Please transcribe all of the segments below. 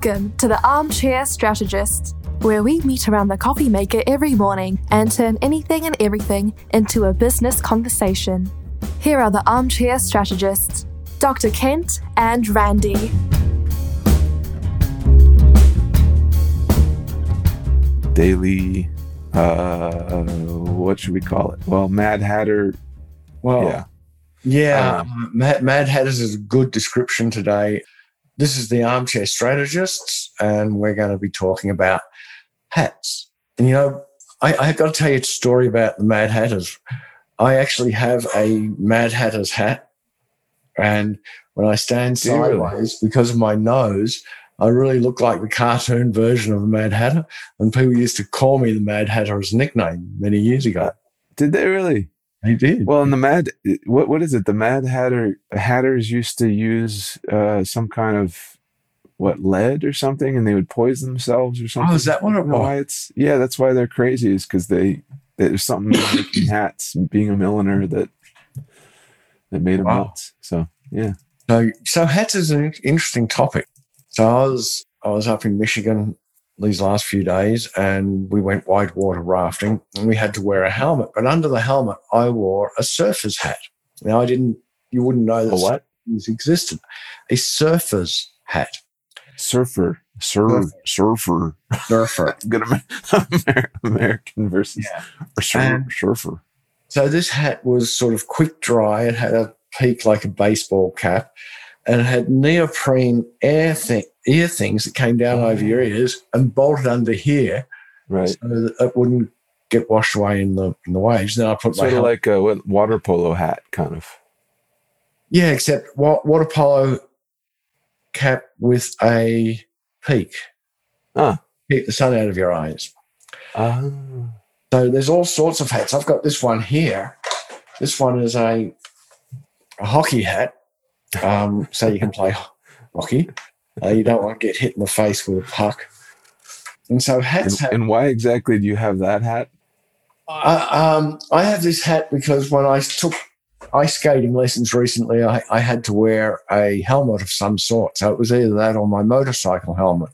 Welcome to the Armchair Strategist, where we meet around the coffee maker every morning and turn anything and everything into a business conversation. Here are the Armchair Strategists, Dr. Kent and Randy. Daily, uh, what should we call it? Well, Mad Hatter. Well, yeah. yeah, um, Mad, Mad Hatters is a good description today. This is the Armchair Strategists, and we're going to be talking about hats. And you know, I, I've got to tell you a story about the Mad Hatters. I actually have a Mad Hatter's hat, and when I stand Do you really? sideways because of my nose, I really look like the cartoon version of a Mad Hatter. And people used to call me the Mad Hatter as a nickname many years ago. Did they really? Did. Well, in the Mad, what what is it? The Mad Hatter Hatters used to use uh, some kind of what lead or something, and they would poison themselves or something. oh, is that what it was? why it's yeah, that's why they're crazy. Is because they there's something in making hats, being a milliner that that made them Wow. nuts. So yeah, So, so hats is an interesting topic. So I was I was up in Michigan these last few days, and we went whitewater rafting, and we had to wear a helmet. But under the helmet, I wore a surfer's hat. Now I didn't. You wouldn't know that what existed. A surfer's hat. surfer, surf, surfer, Surfer. good Amer- American versus Yeah. or sur- And- surfer. So this hat was sort of quick dry. It had a peak like a baseball cap, and it had neoprene air thing, ear things that came down over your ears and bolted under here. Right. so that it wouldn't get washed away in the in the waves. Then I put my Sort of like a water polo hat, kind of. yeah, except wa- water polo cap with a peak. Ah. Keep the sun out of your eyes. Ah, So there's all sorts of hats. I've got this one here. This one is a, a hockey hat. Um, so you can play hockey. Uh, you don't want to get hit in the face with a puck. And so hats and, have and why exactly do you have that hat? I, um, I have this hat because when I took ice skating lessons recently, I, I had to wear a helmet of some sort. So it was either that or my motorcycle helmet,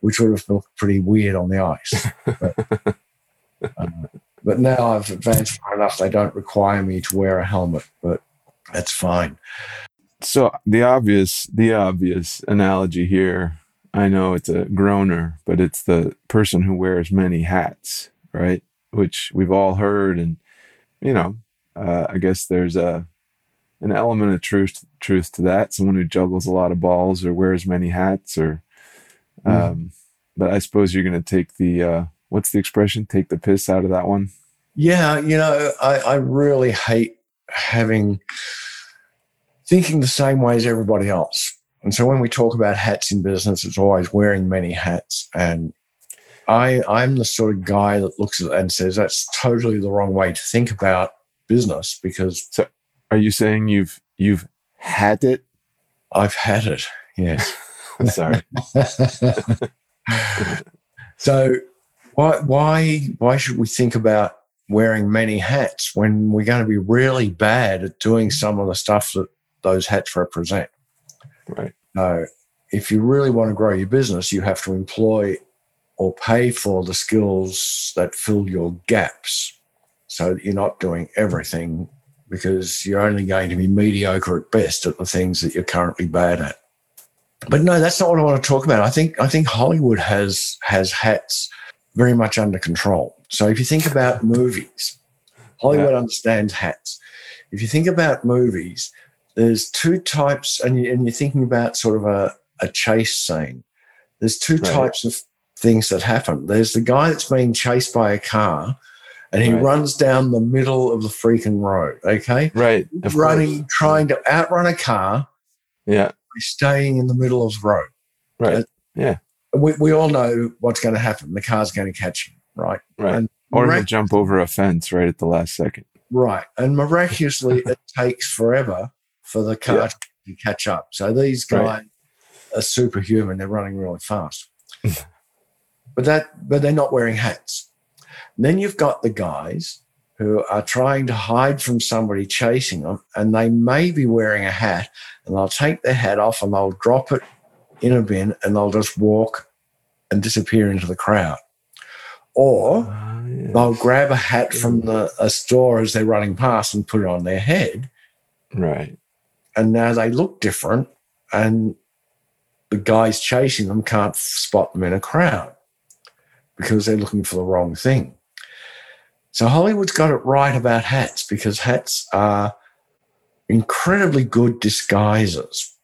which would have looked pretty weird on the ice. But, um, but now I've advanced far enough, they don't require me to wear a helmet, but that's fine. So the obvious, the obvious analogy here. I know it's a groaner, but it's the person who wears many hats, right? Which we've all heard, and you know, uh, I guess there's a an element of truth truth to that. Someone who juggles a lot of balls or wears many hats, or um, but I suppose you're going to take the uh, what's the expression? Take the piss out of that one. Yeah, you know, I, I really hate having thinking the same way as everybody else. And so when we talk about hats in business, it's always wearing many hats. And I I'm the sort of guy that looks at it and says that's totally the wrong way to think about business because Are you saying you've you've had it? I've had it. Yes. Sorry. so why why why should we think about wearing many hats when we're going to be really bad at doing some of the stuff that those hats represent? right. No. If you really want to grow your business, you have to employ or pay for the skills that fill your gaps so that you're not doing everything because you're only going to be mediocre at best at the things that you're currently bad at. But no, that's not what I want to talk about. I think I think Hollywood has has hats very much under control. So if you think about movies, Hollywood understands hats. If you think about movies, there's two types, and, you, and you're thinking about sort of a, a chase scene. There's two Right. types of things that happen. There's the guy that's being chased by a car, and he Right. runs down the middle of the freaking road. Okay, Right. Of running, course. trying to outrun a car Yeah. staying in the middle of the road. Right. Yeah. We, we all know what's going to happen. The car's going to catch him, right? Right. And Or mirac- jump over a fence right at the last second. right. And miraculously, it takes forever for the car Yeah. to catch up. So these guys Right. are superhuman. They're running really fast. but that but they're not wearing hats. And then you've got the guys who are trying to hide from somebody chasing them, and they may be wearing a hat, and they'll take their hat off and they'll drop it in a bin and they'll just walk and disappear into the crowd. Or Ah, they'll grab a hat from the a store as they're running past and put it on their head. Right. And now they look different and the guys chasing them can't spot them in a crowd because they're looking for the wrong thing. So Hollywood's got it right about hats because hats are incredibly good disguises.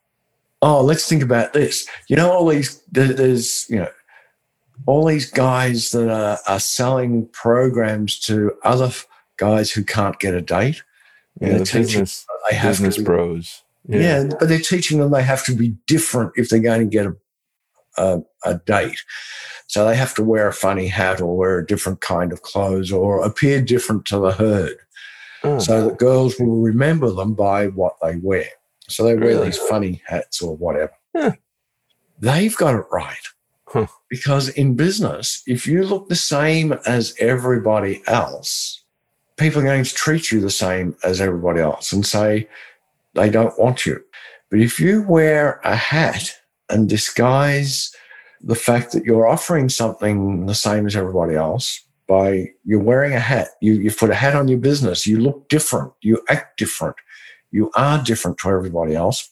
Oh, let's think about this. You know, all these there's you know all these guys that are, are selling programs to other guys who can't get a date. Yeah, they're the teaching business business to bros. yeah. but they're teaching them they have to be different if they're going to get a, a, a date. So they have to wear a funny hat or wear a different kind of clothes or appear different to the herd. Oh, So that girls will remember them by what they wear. So they wear Really? these funny hats or whatever. Huh. They've got it right. Huh. Because in business, if you look the same as everybody else, people are going to treat you the same as everybody else and say they don't want you. But if you wear a hat and disguise the fact that you're offering something the same as everybody else by you're wearing a hat, you, you put a hat on your business, you look different, you act different, you are different to everybody else,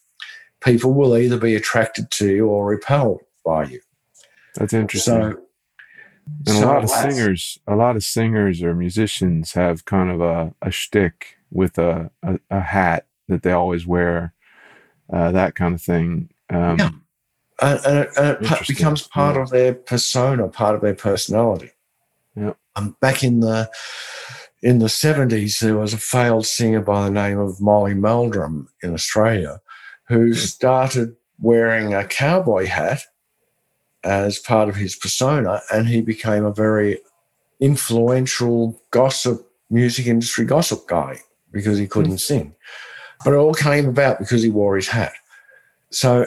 people will either be attracted to you or repelled by you. that's interesting. So, and a lot of singers, a lot of singers or musicians have kind of a, a shtick with a, a, a hat that they always wear, uh, that kind of thing. Um, Yeah. and, and it, and it becomes part Yeah. of their persona, part of their personality. Yeah. Um, back in the in the seventies, there was a failed singer by the name of Molly Meldrum in Australia, who started wearing a cowboy hat as part of his persona, and he became a very influential gossip, music industry gossip guy because he couldn't sing. But it all came about because he wore his hat. So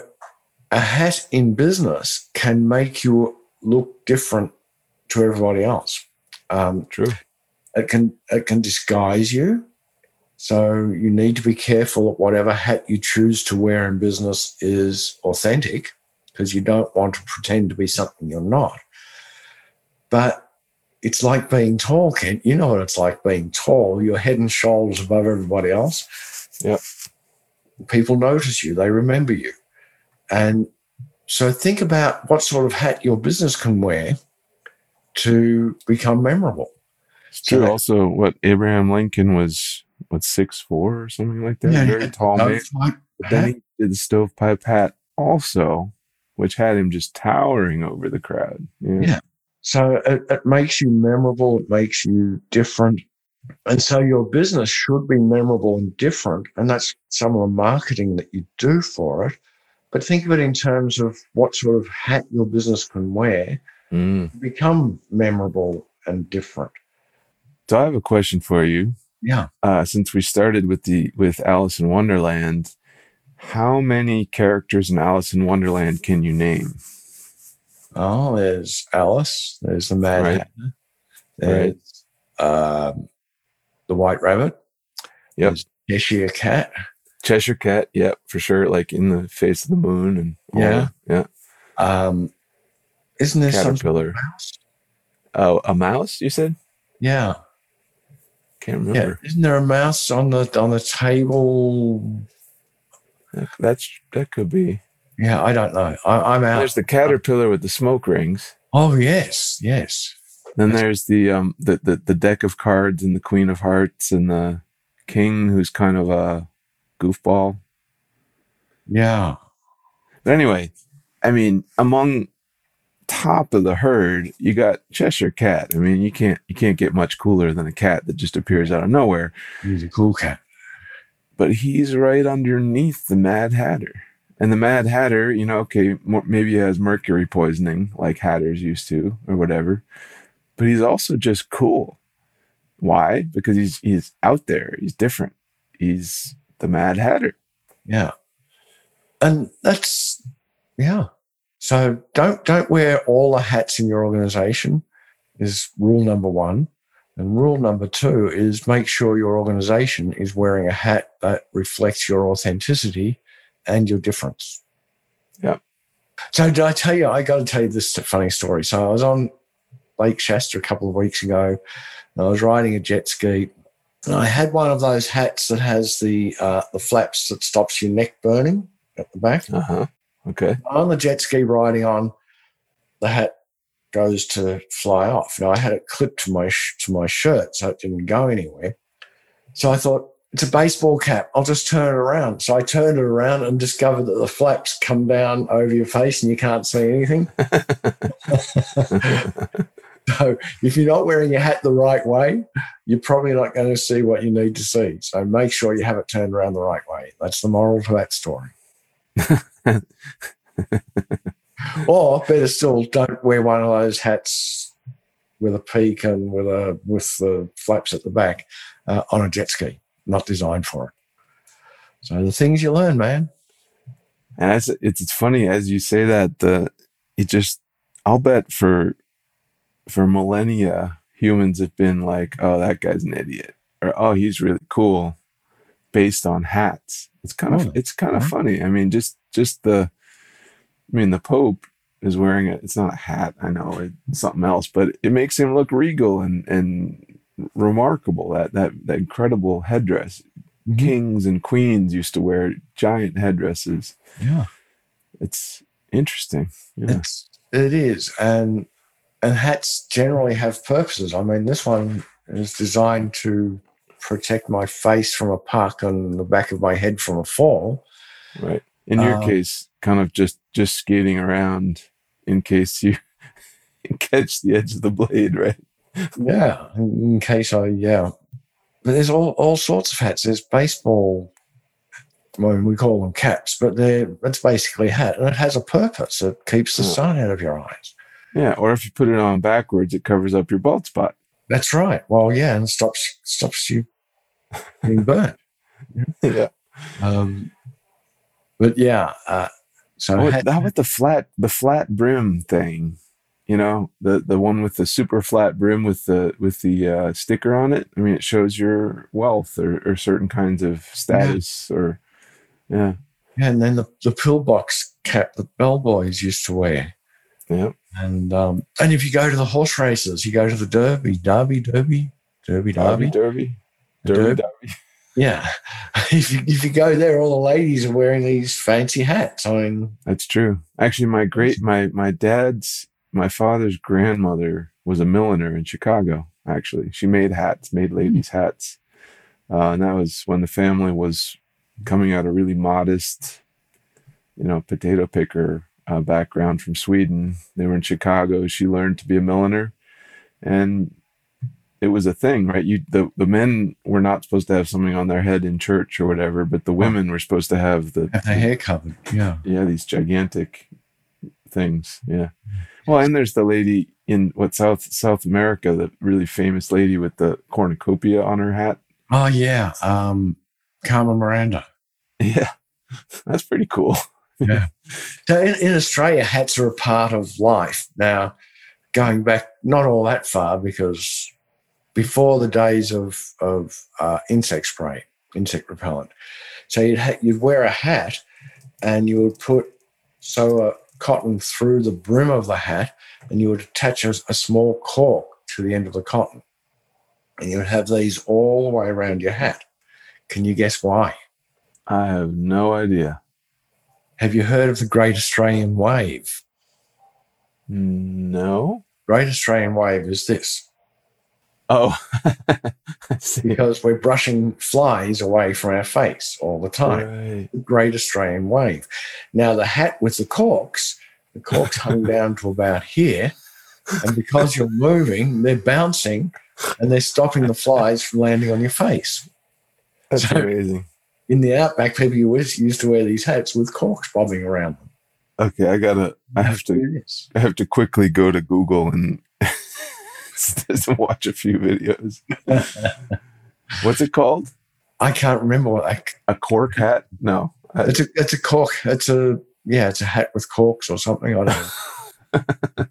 a hat in business can make you look different to everybody else. Um, True. it can it can disguise you. So you need to be careful that whatever hat you choose to wear in business is authentic, because you don't want to pretend to be something you're not. But it's like being tall, Kent. You know what it's like being tall. You're head and shoulders above everybody else. Yep. People notice you, they remember you. And so think about what sort of hat your business can wear to become memorable. It's true. So- also, what Abraham Lincoln was, what, six four or something like that? Yeah, Very yeah. tall man. But then he did the stovepipe hat also, which had him just towering over the crowd. Yeah. Yeah. So it, it makes you memorable, it makes you different. And so your business should be memorable and different. And that's some of the marketing that you do for it. But think of it in terms of what sort of hat your business can wear, Mm. to become memorable and different. So I have a question for you. Yeah. Uh, since we started with the with Alice in Wonderland, how many characters in Alice in Wonderland can you name? Oh, there's Alice, there's the Mad Right. Hatter, there's um, the White Rabbit, Yep. there's Cheshire Cat, Cheshire Cat, yep, for sure. Like in the face of the moon and Yeah. yeah. um, isn't there some Caterpillar. mouse? Oh, a mouse? You said? Yeah. Can't remember. Yeah, remember. isn't there a mouse on the on the table? That, that's that could be. Yeah, I don't know. I, I'm out. There's the caterpillar with the smoke rings. oh yes, yes. Then there's the um the, the the deck of cards and the queen of hearts and the king who's kind of a goofball. Yeah, But anyway, I mean, among top of the herd, you got Cheshire Cat. I mean, you can't you can't get much cooler than a cat that just appears out of nowhere. he's a cool cat. But he's right underneath the Mad Hatter. And the Mad Hatter, you know, okay, maybe he has mercury poisoning like hatters used to or whatever. But he's also just cool. Why? Because he's he's out there. He's different. He's the Mad Hatter. Yeah, and that's yeah. So don't don't wear all the hats in your organization. Is rule number one. And rule number two is make sure your organization is wearing a hat that reflects your authenticity and your difference. Yep. So did I tell you? I got to tell you this funny story. So I was on Lake Shasta a couple of weeks ago. And I was riding a jet ski, and I had one of those hats that has the uh, the flaps that stops your neck burning at the back. Uh huh. Okay. On the jet ski riding on, the hat goes to fly off. Now I had it clipped to my sh- to my shirt, so it didn't go anywhere. So I thought it's a baseball cap. I'll just turn it around. So I turned it around and discovered that the flaps come down over your face and you can't see anything. so if you're not wearing your hat the right way, you're probably not going to see what you need to see. So make sure you have it turned around the right way. That's the moral to that story. or better still, don't wear one of those hats with a peak and with a with the flaps at the back uh, on a jet ski. Not designed for it. So the things you learn, man. And it's, it's funny as you say that the it just I'll bet for for millennia humans have been like, oh, that guy's an idiot, or oh, he's really cool, based on hats. It's kind of it's kind of funny. I mean, just just the, I mean, the Pope is wearing it. It's not a hat. I know it's something else, but it makes him look regal and and remarkable. That that that incredible headdress. Mm-hmm. Kings and queens used to wear giant headdresses. Yeah, it's interesting. Yeah. It's it is, and and hats generally have purposes. I mean, this one is designed to protect my face from a puck and the back of my head from a fall. Right. In your um, case, kind of just just skating around in case you catch the edge of the blade, right? yeah, in case I yeah. But there's all, all sorts of hats. There's baseball. Well, we call them caps, but they're it's basically a hat, and it has a purpose. It keeps the sun out of your eyes. Yeah, or if you put it on backwards, it covers up your bald spot. That's right. Well, yeah, and stops stops you being burnt. yeah. Um, but yeah, uh, so oh, had, how about the flat the flat brim thing? You know, the the one with the super flat brim with the with the uh, sticker on it. I mean, it shows your wealth or, or certain kinds of status yeah. or yeah. Yeah, and then the the pillbox cap that bellboys used to wear. Yeah. And um, and if you go to the horse races, you go to the Derby, Derby, Derby, Derby, Derby, Derby, Derby, Derby. Derby. Yeah, if you if you go there, all the ladies are wearing these fancy hats. I mean, that's true. Actually, my great my my dad's my father's grandmother was a milliner in Chicago. Actually, she made hats, made ladies' hats, uh, and that was when the family was coming out of really modest, you know, potato picker uh, background from Sweden. They were in Chicago. She learned to be a milliner, and it was a thing, right? You the the men were not supposed to have something on their head in church or whatever, but the women were supposed to have the have their hair covered. Yeah, yeah, these gigantic things. Yeah. Well, and there's the lady in what South South America, the really famous lady with the cornucopia on her hat. Oh yeah, um, Carmen Miranda. Yeah, that's pretty cool yeah. So in, in Australia, hats are a part of life. Now, going back not all that far, because before the days of of uh, insect spray, insect repellent, so you'd ha- you'd wear a hat, and you would put sew a cotton through the brim of the hat, and you would attach a, a small cork to the end of the cotton, and you would have these all the way around your hat. Can you guess why? I have no idea. Have you heard of the Great Australian Wave? No. Great Australian Wave is this. Oh, because we're brushing flies away from our face all the time. Right. The Great Australian Wave. Now, the hat with the corks, the corks hung down to about here. And because you're moving, they're bouncing and they're stopping the flies from landing on your face. That's so, amazing in the outback, people used to wear these hats with corks bobbing around them. Okay, I gotta. I have to. I have to quickly go to Google and watch a few videos. What's it called? I can't remember what I, a cork hat. No, it's a it's a cork. It's a yeah, it's a hat with corks or something. I don't know.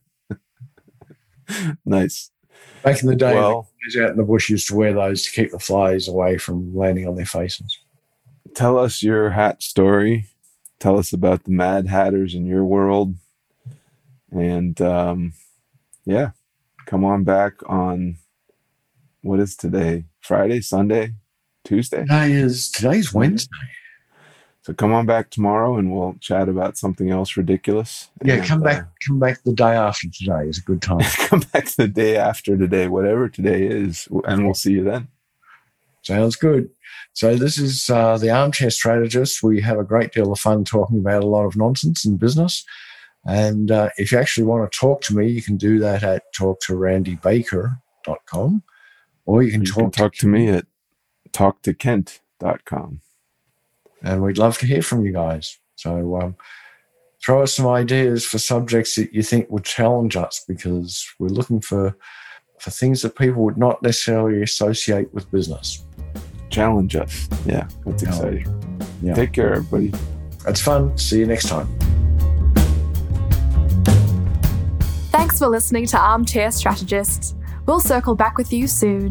nice. Back in the day, well, out in the bush used to wear those to keep the flies away from landing on their faces tell us your hat story tell us about the Mad Hatters in your world. And um, yeah, come on back on what is today? Friday, Sunday, Tuesday? Today is today's Wednesday. So come on back tomorrow and we'll chat about something else ridiculous. Yeah, And, come back uh, come back the day after today is a good time. come back the day after today, whatever today is, and we'll see you then. Sounds good. So this is uh, the Armchair Strategist. We have a great deal of fun talking about a lot of nonsense in business. And uh, if you actually want to talk to me, you can do that at talktorandybaker.com or you can You talk, can talk to me at talktokent.com. and we'd love to hear from you guys. So um, throw us some ideas for subjects that you think would challenge us because we're looking for for things that people would not necessarily associate with business. Challenge us. Yeah, that's exciting. Yeah. Take care, everybody. That's fun. See you next time. Thanks for listening to Armchair Strategists. We'll circle back with you soon.